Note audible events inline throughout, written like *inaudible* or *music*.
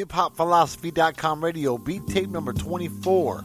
hiphopphilosophy.com radio, beat tape number 24.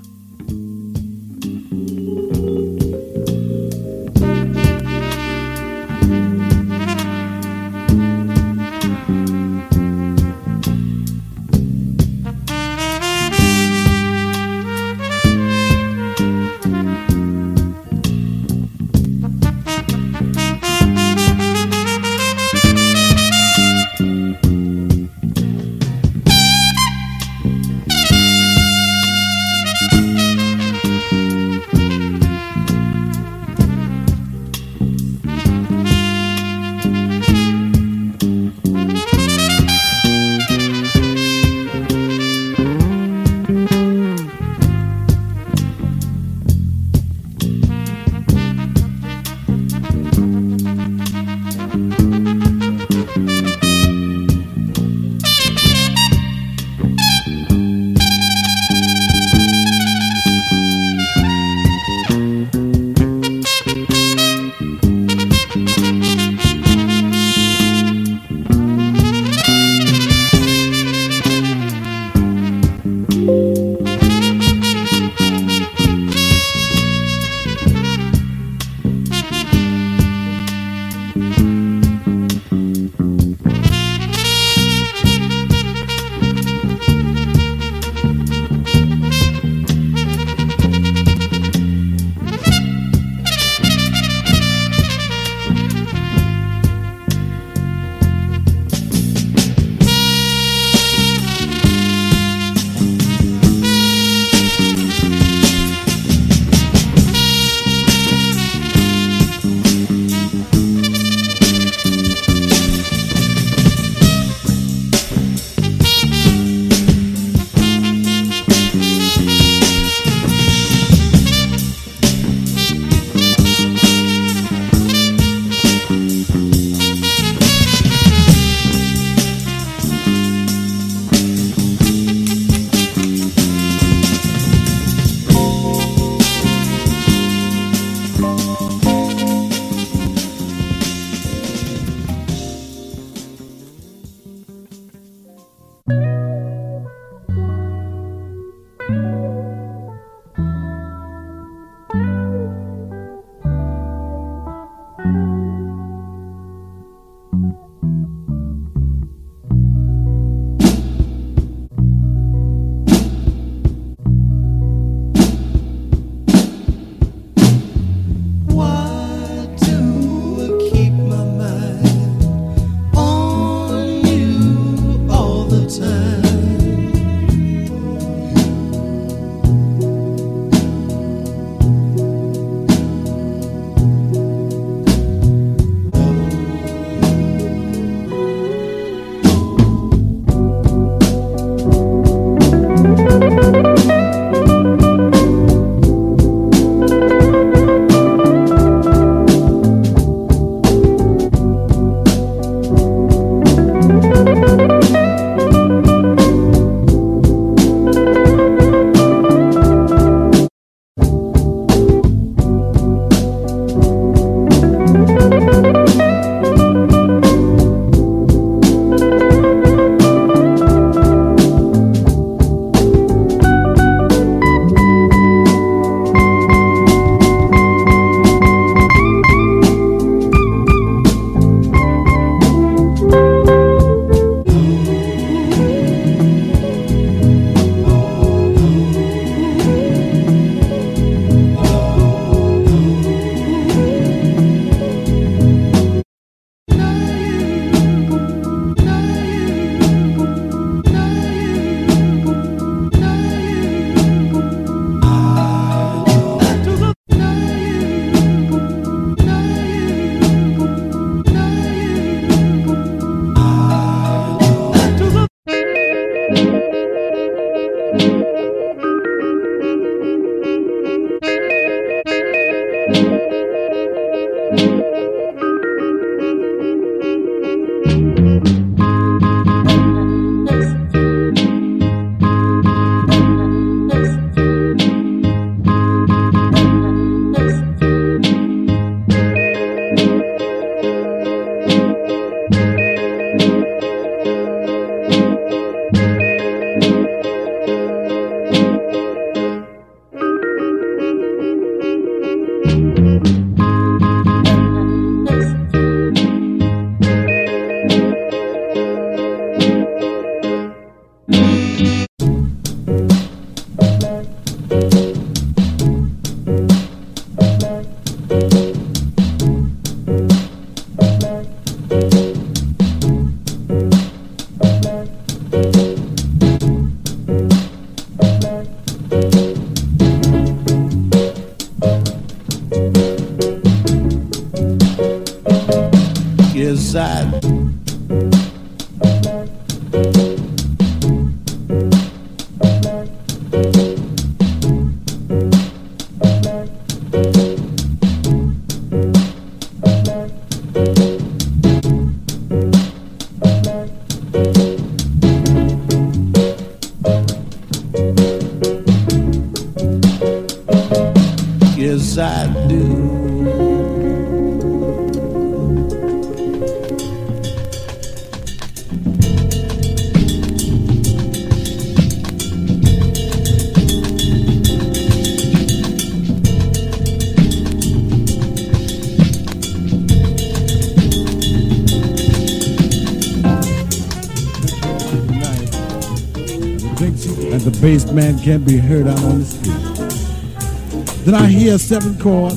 Man can't be heard out on the street. Then I hear a seven chord,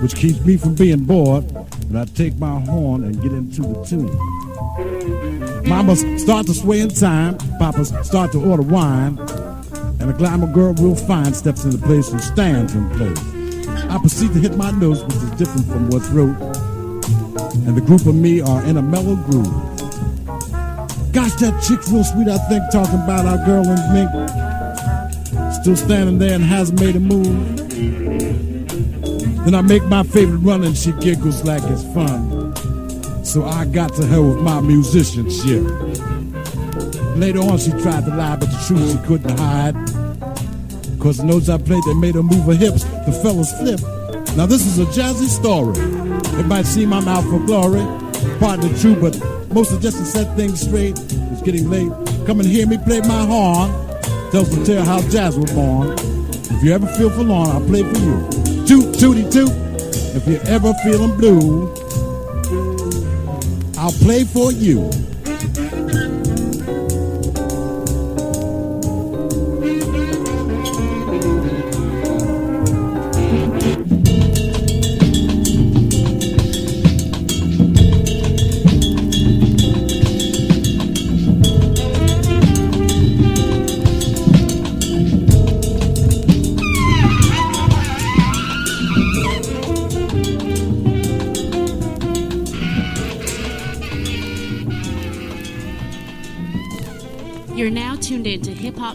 which keeps me from being bored, and I take my horn and get into the tune. Mama start to sway in time, Papa start to order wine, and a glamour girl real fine steps into place and stands in place. I proceed to hit my notes, which is different from what's wrote, and the group of me are in a mellow groove. Gosh, that chick's real sweet, I think, talking about our girl in mink. Still standing there and hasn't made a move. Then I make my favorite run and she giggles like it's fun. So I got to her with my musicianship. Later on, she tried to lie, but the truth she couldn't hide. Cause the notes I played, they made her move her hips. The fellas flip. Now, this is a jazzy story. It might seem I'm out for glory, partly true, but mostly just to set things straight. It's getting late. Come and hear me play my horn. Tells the tale how jazz was born. If you ever feel forlorn, I'll play for you. Toot, tooty, toot. If you're ever feeling blue, I'll play for you.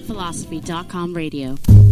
hiphopphilosophy.com radio.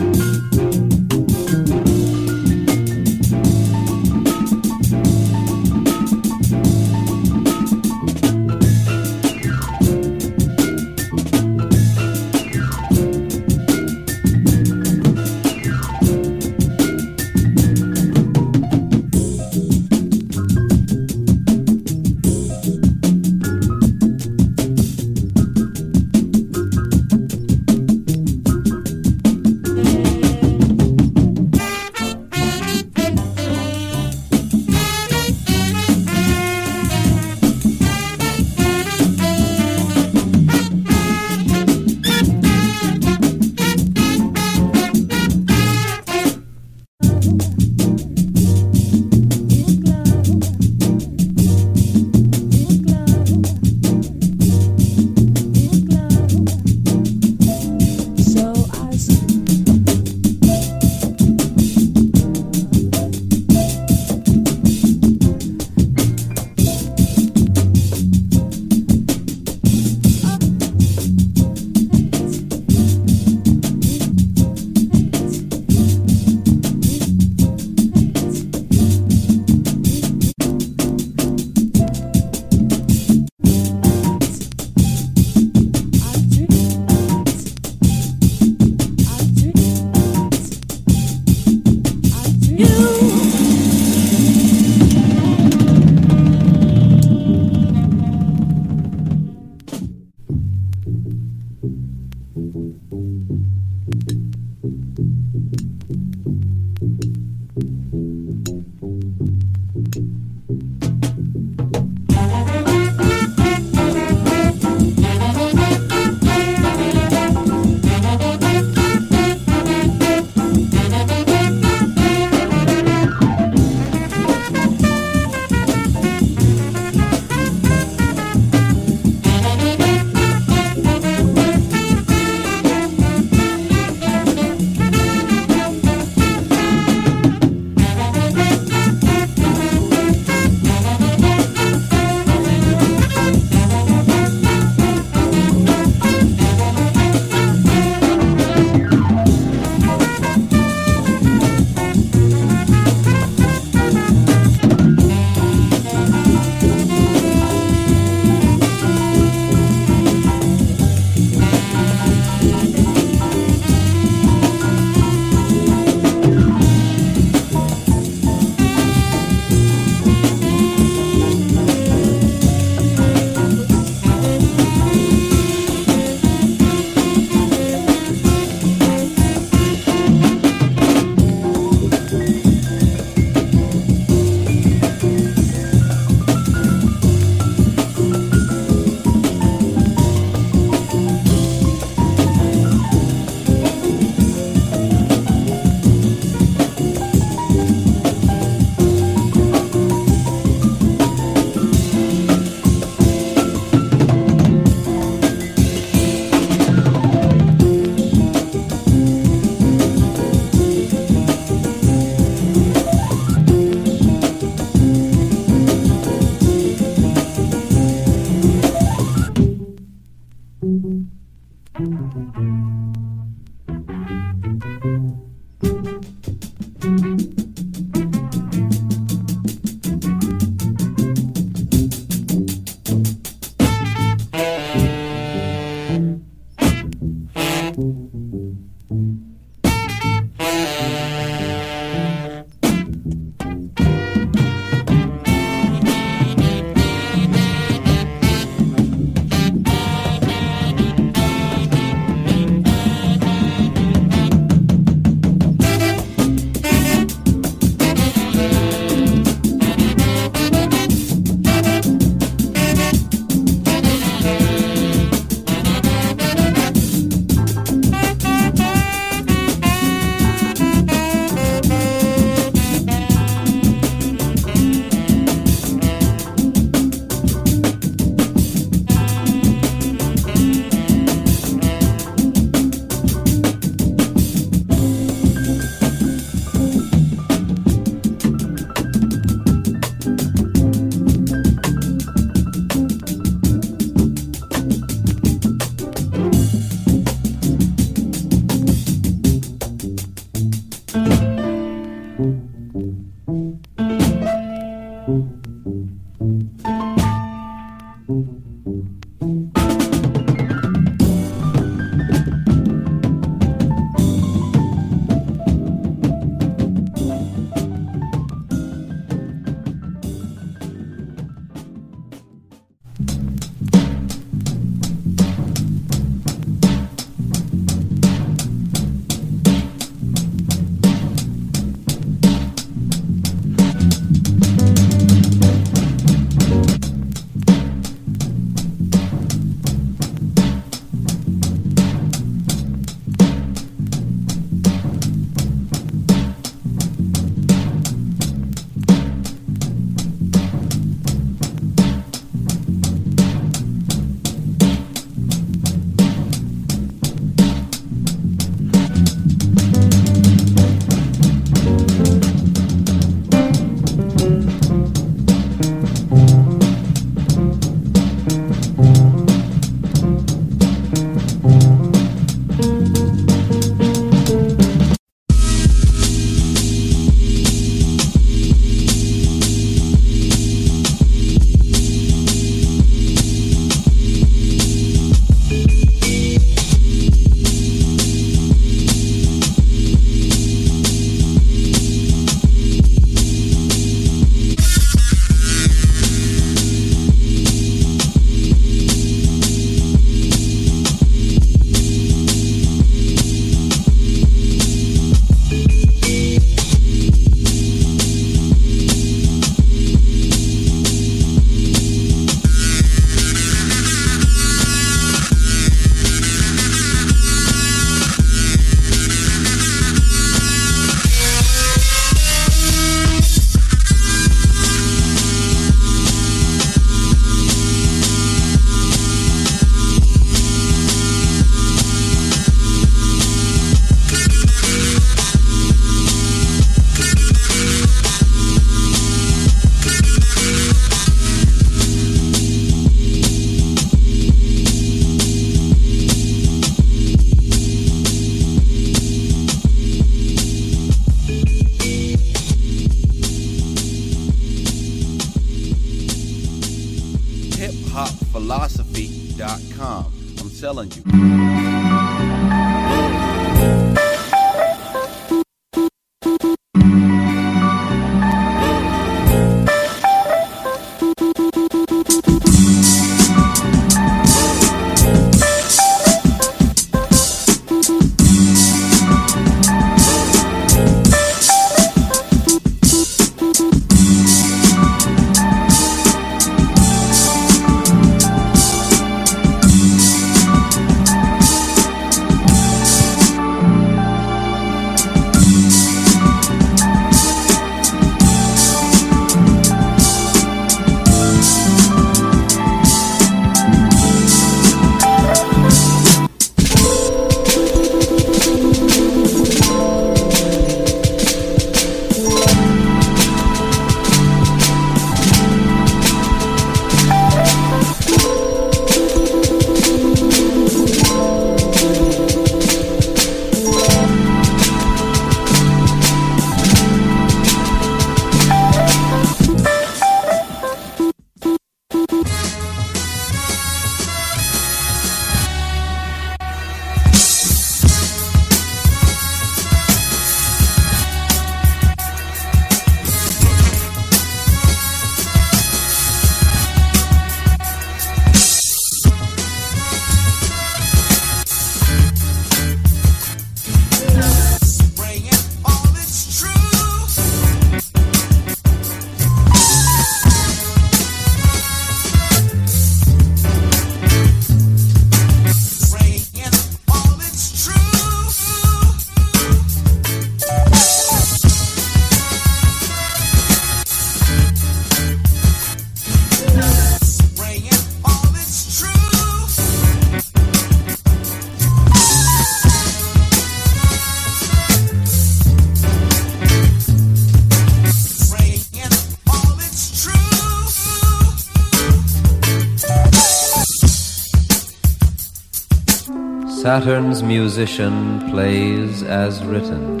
Saturn's musician plays as written,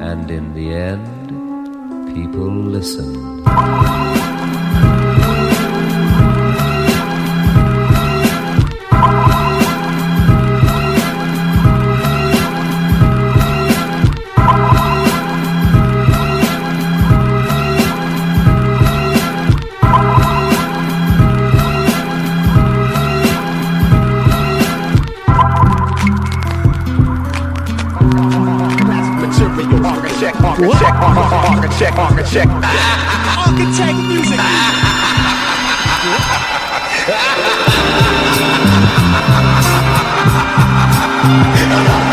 and in the end, Architect, architect. Architect music. Ha *laughs*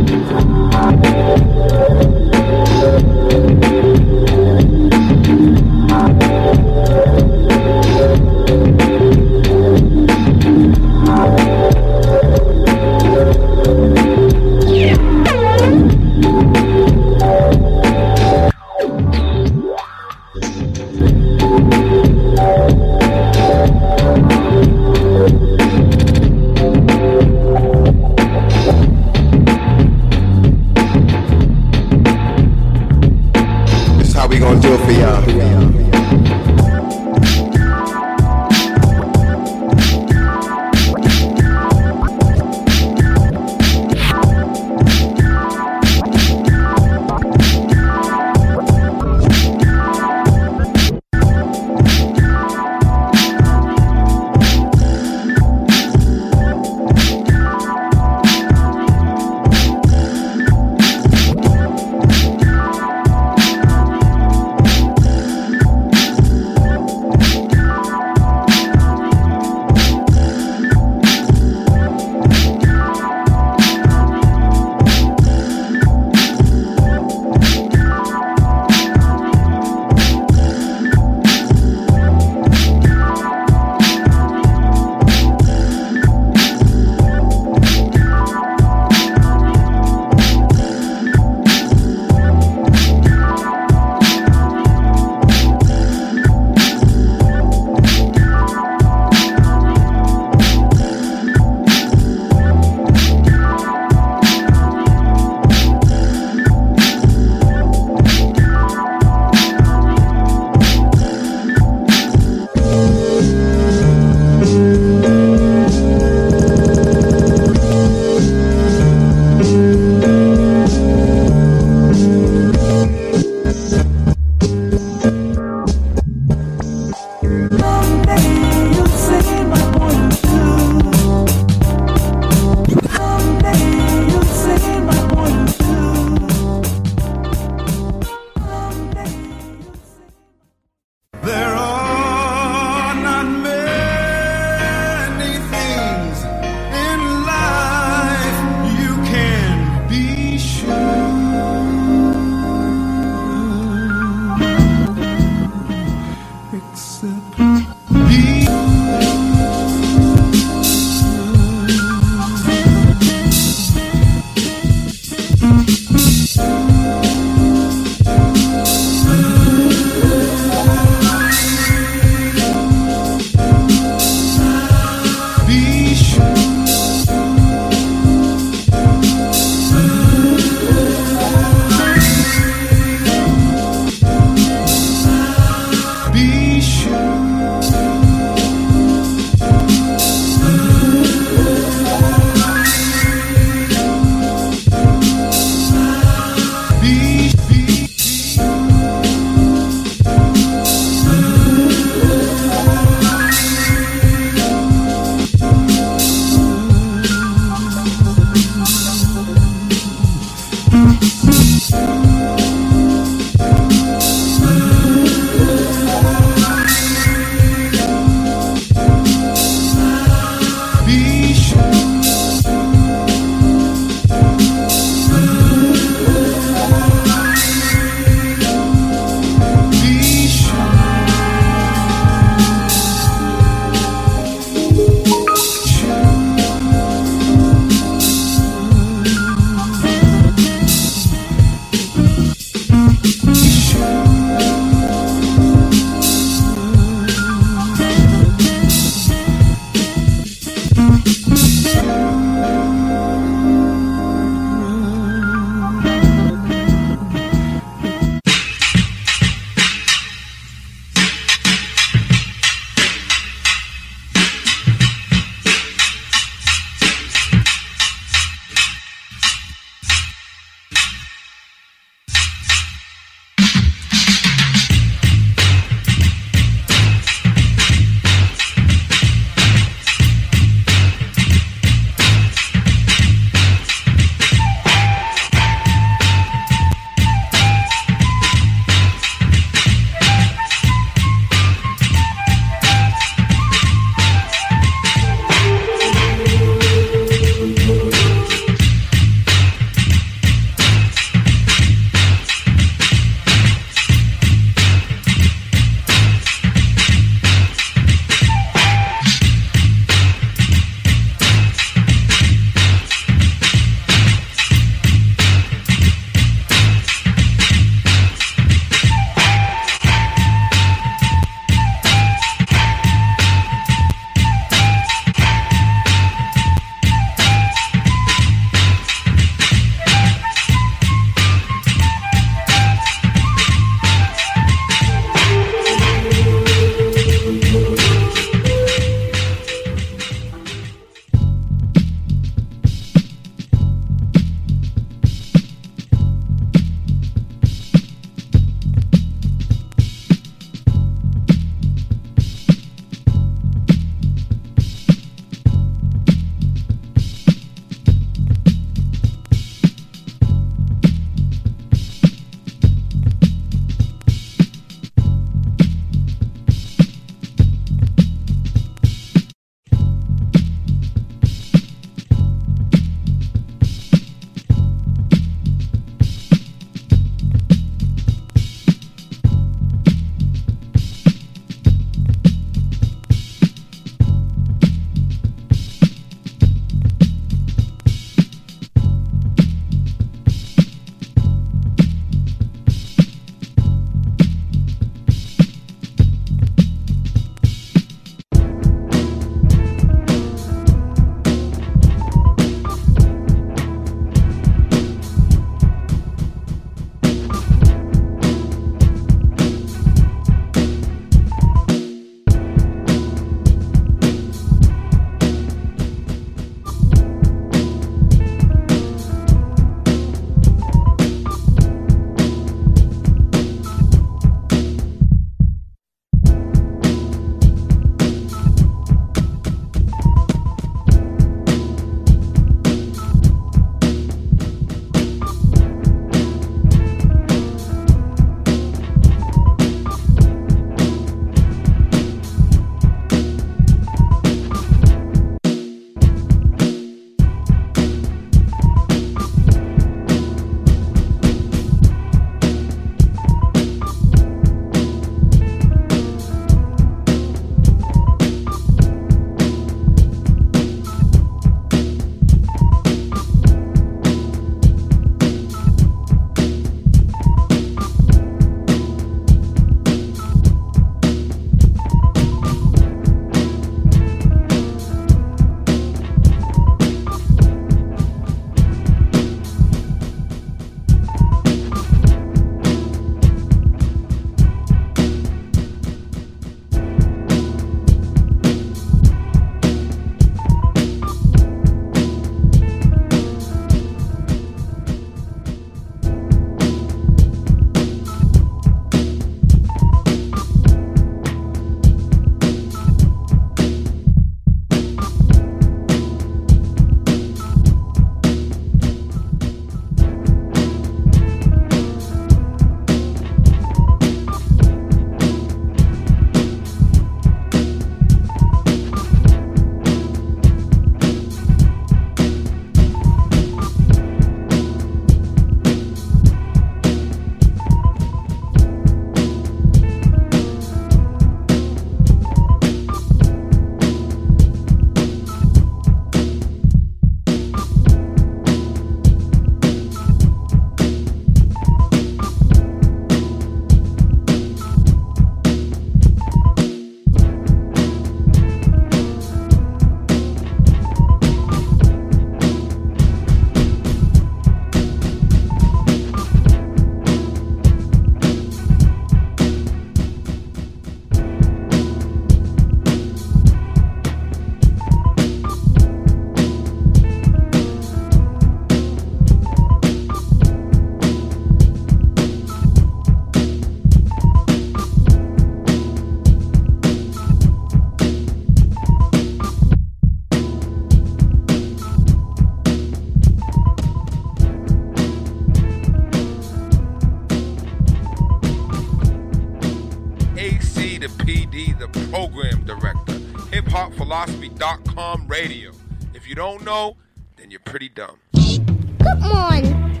Newsweek.com radio. If you don't know, then you're pretty dumb. Good morning,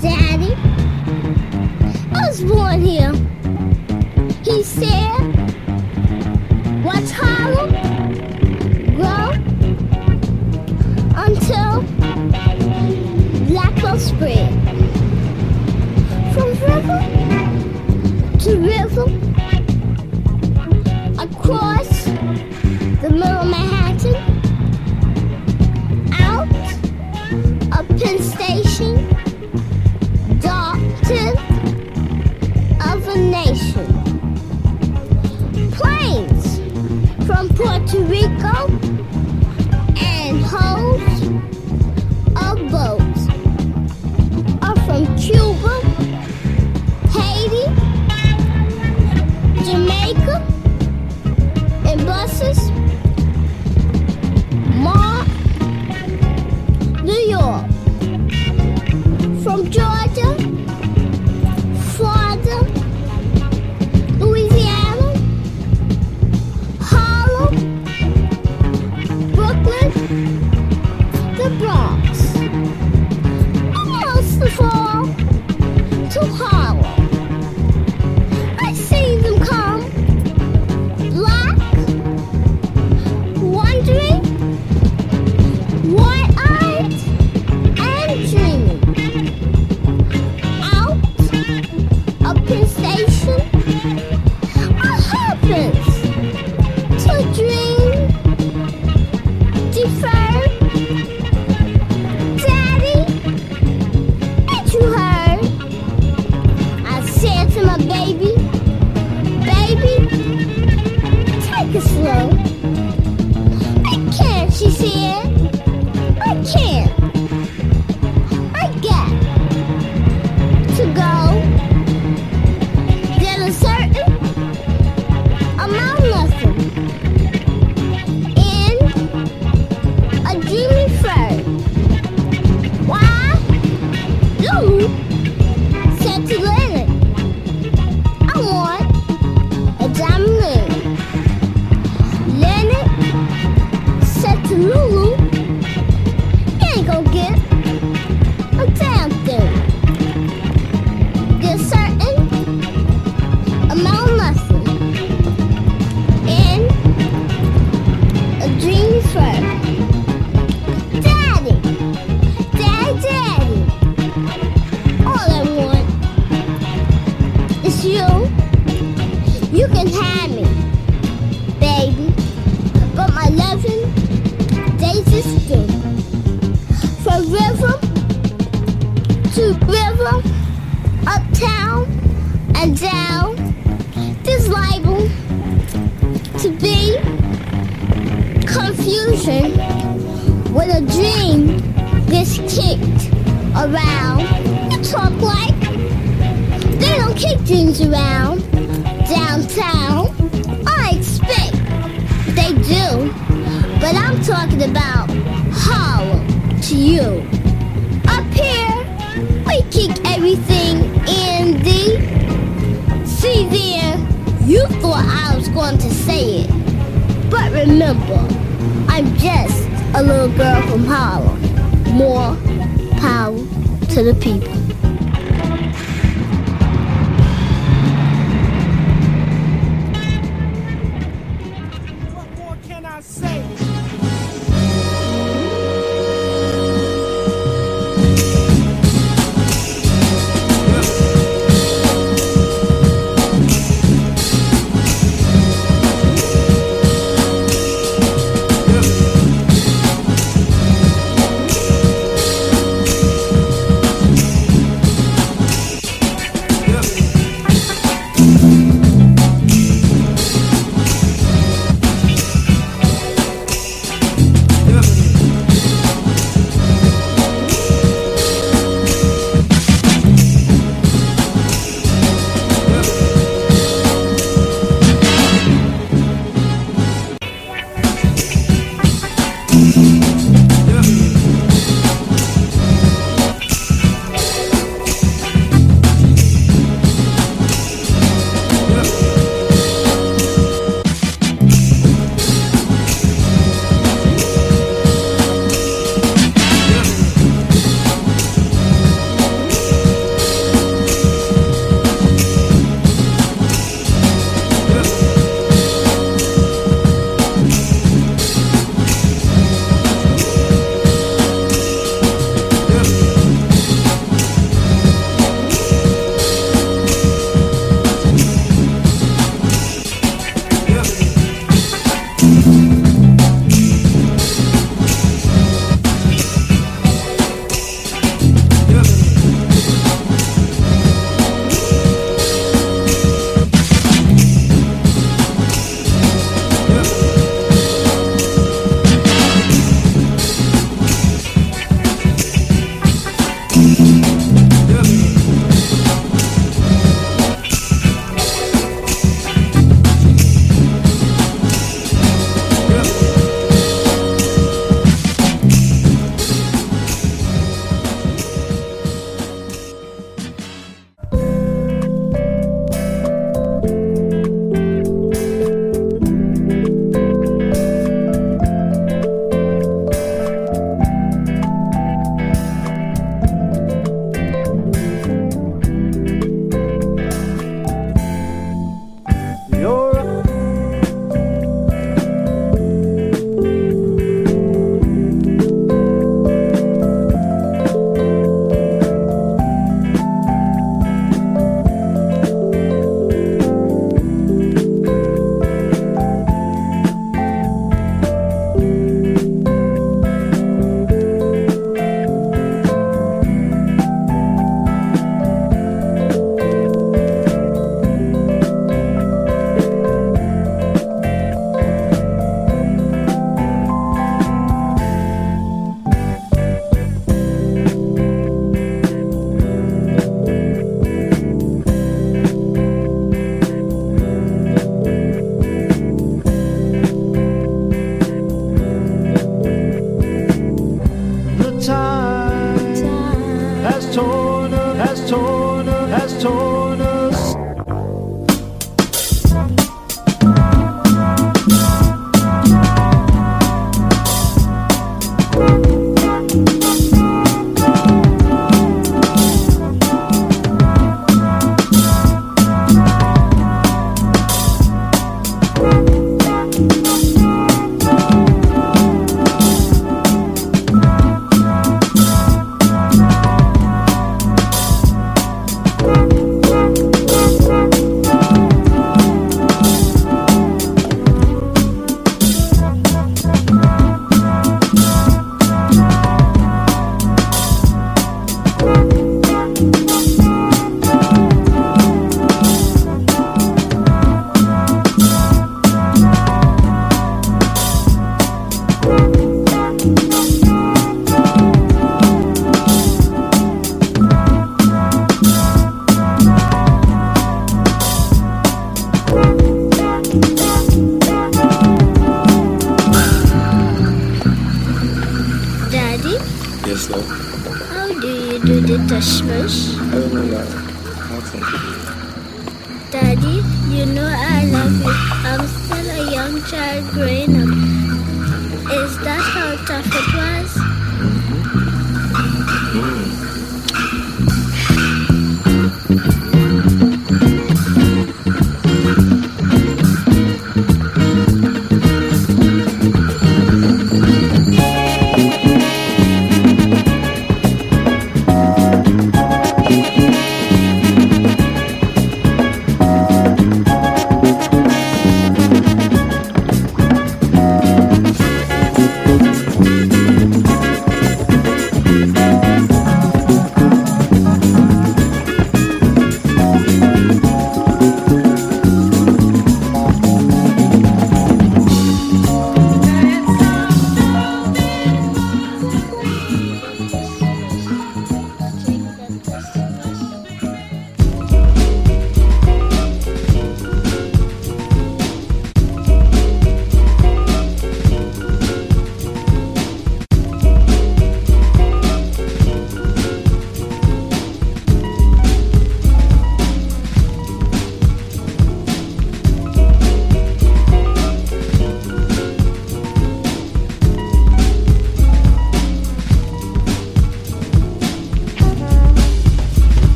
Daddy. I was born here. He said, What's Harlem? Grow until black will spread. From river to river, across Little Manhattan, out of Penn Station, doctor of a nation. Planes from Puerto Rico.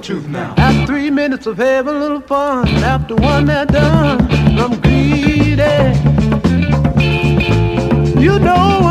truth now. After three minutes of having a little fun, after one that done, I'm greedy. You know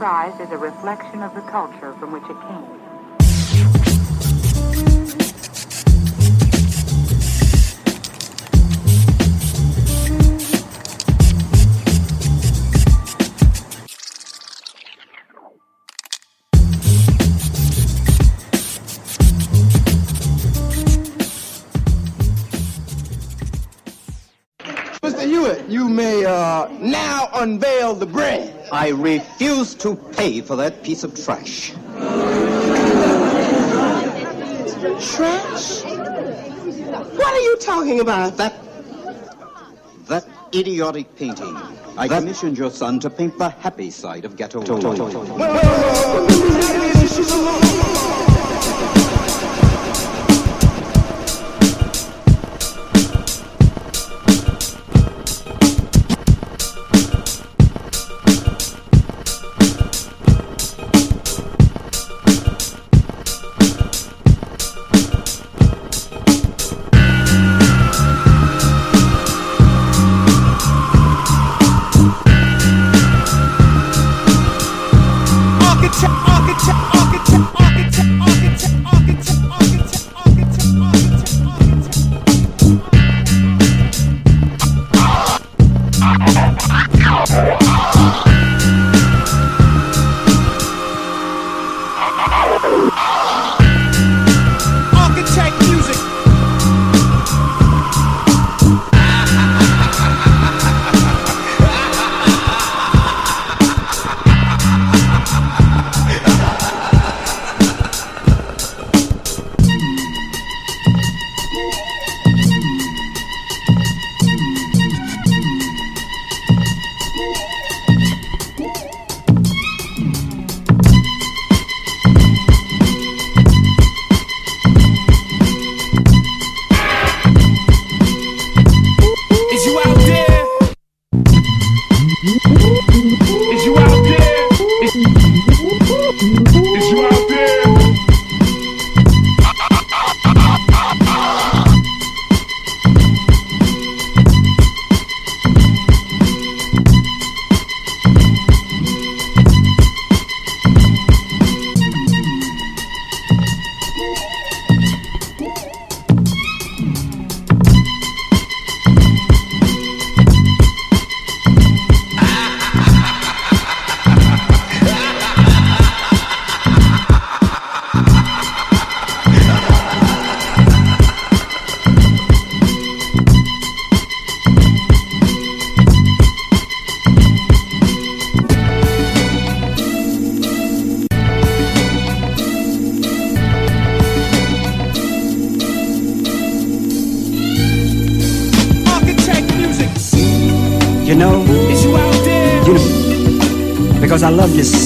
is prized as a reflection of the culture from which it came. Mr. Hewitt, you may uh, now unveil the bread. I refuse to pay for that piece of trash. Trash? What are you talking about? That that idiotic painting. I commissioned your son to paint the happy side of Ghetto.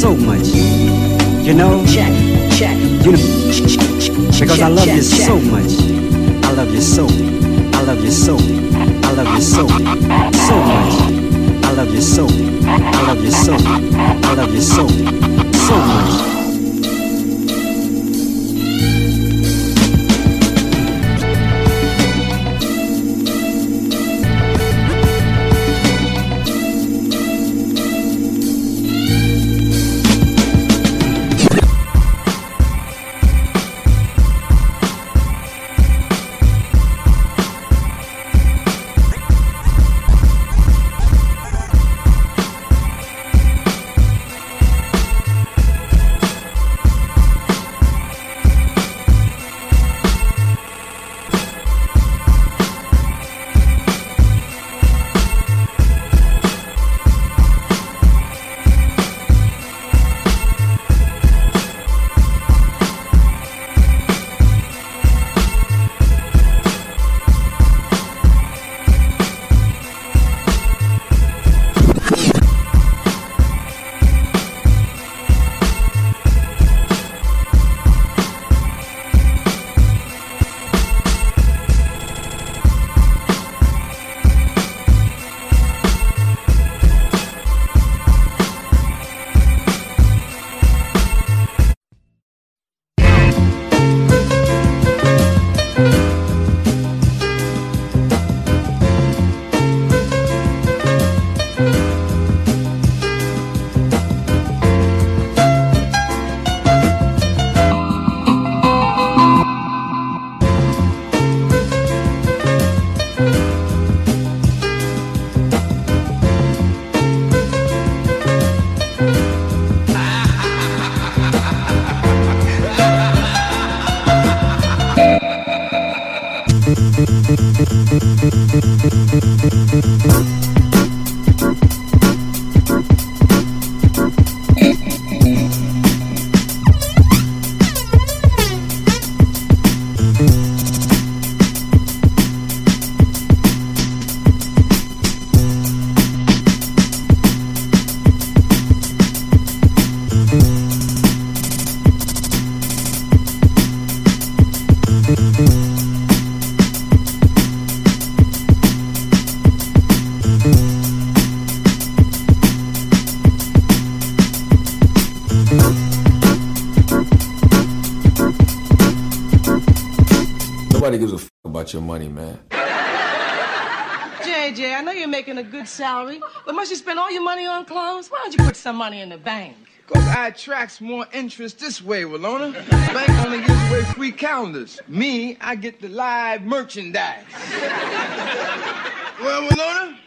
So much. You know, check, check. You know, because I love you so much. I love you so. I love you so. I love you so. So much. I love you so. I love you so. I love you so. So much. Thank you. Salary, but must you spend all your money on clothes? Why don't you put some money in the bank? Cause I attracts more interest this way, Willona. Bank only gives away free calendars. Me, I get the live merchandise. well, Willona?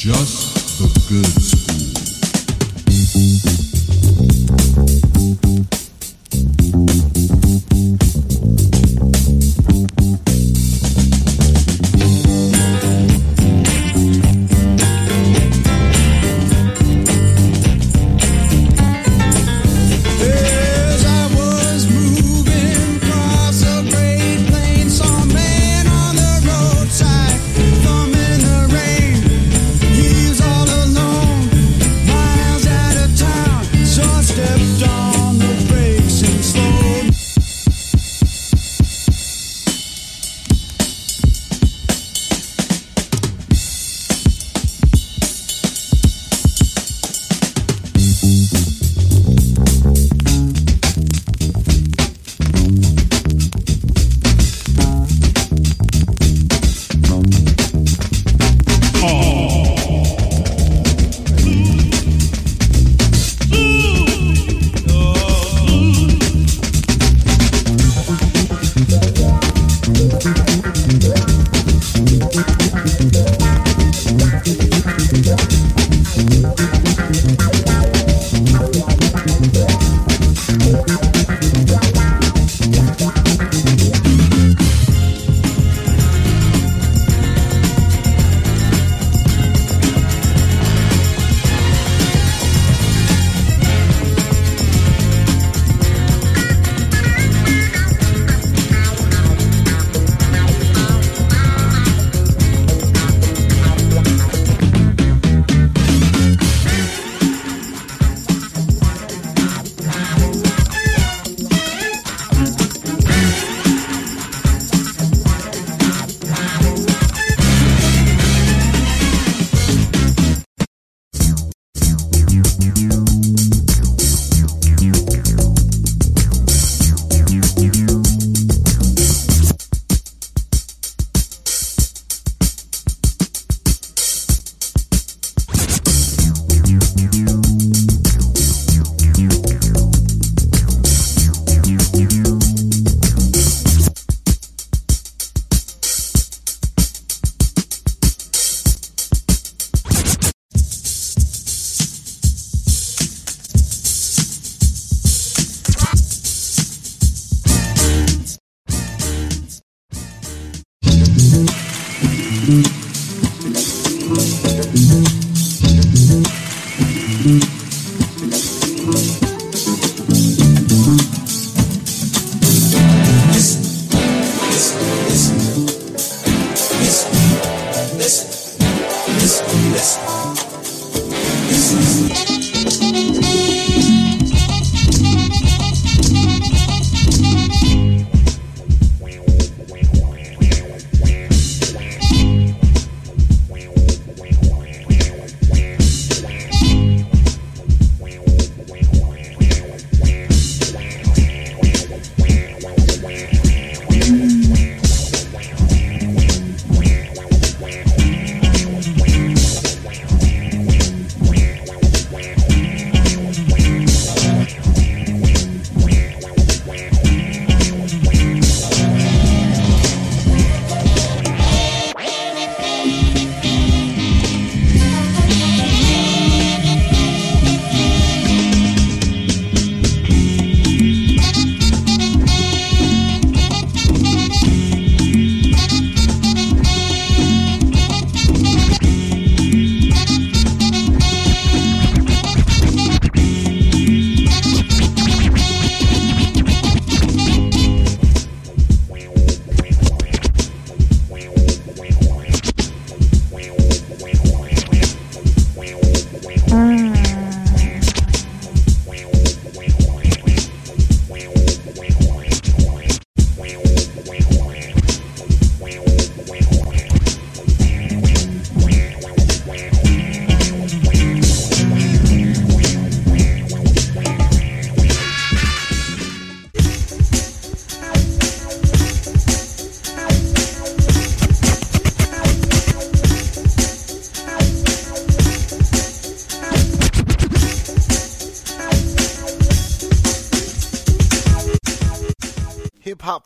just the good school.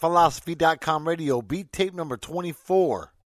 philosophy.com radio, beat tape number 24.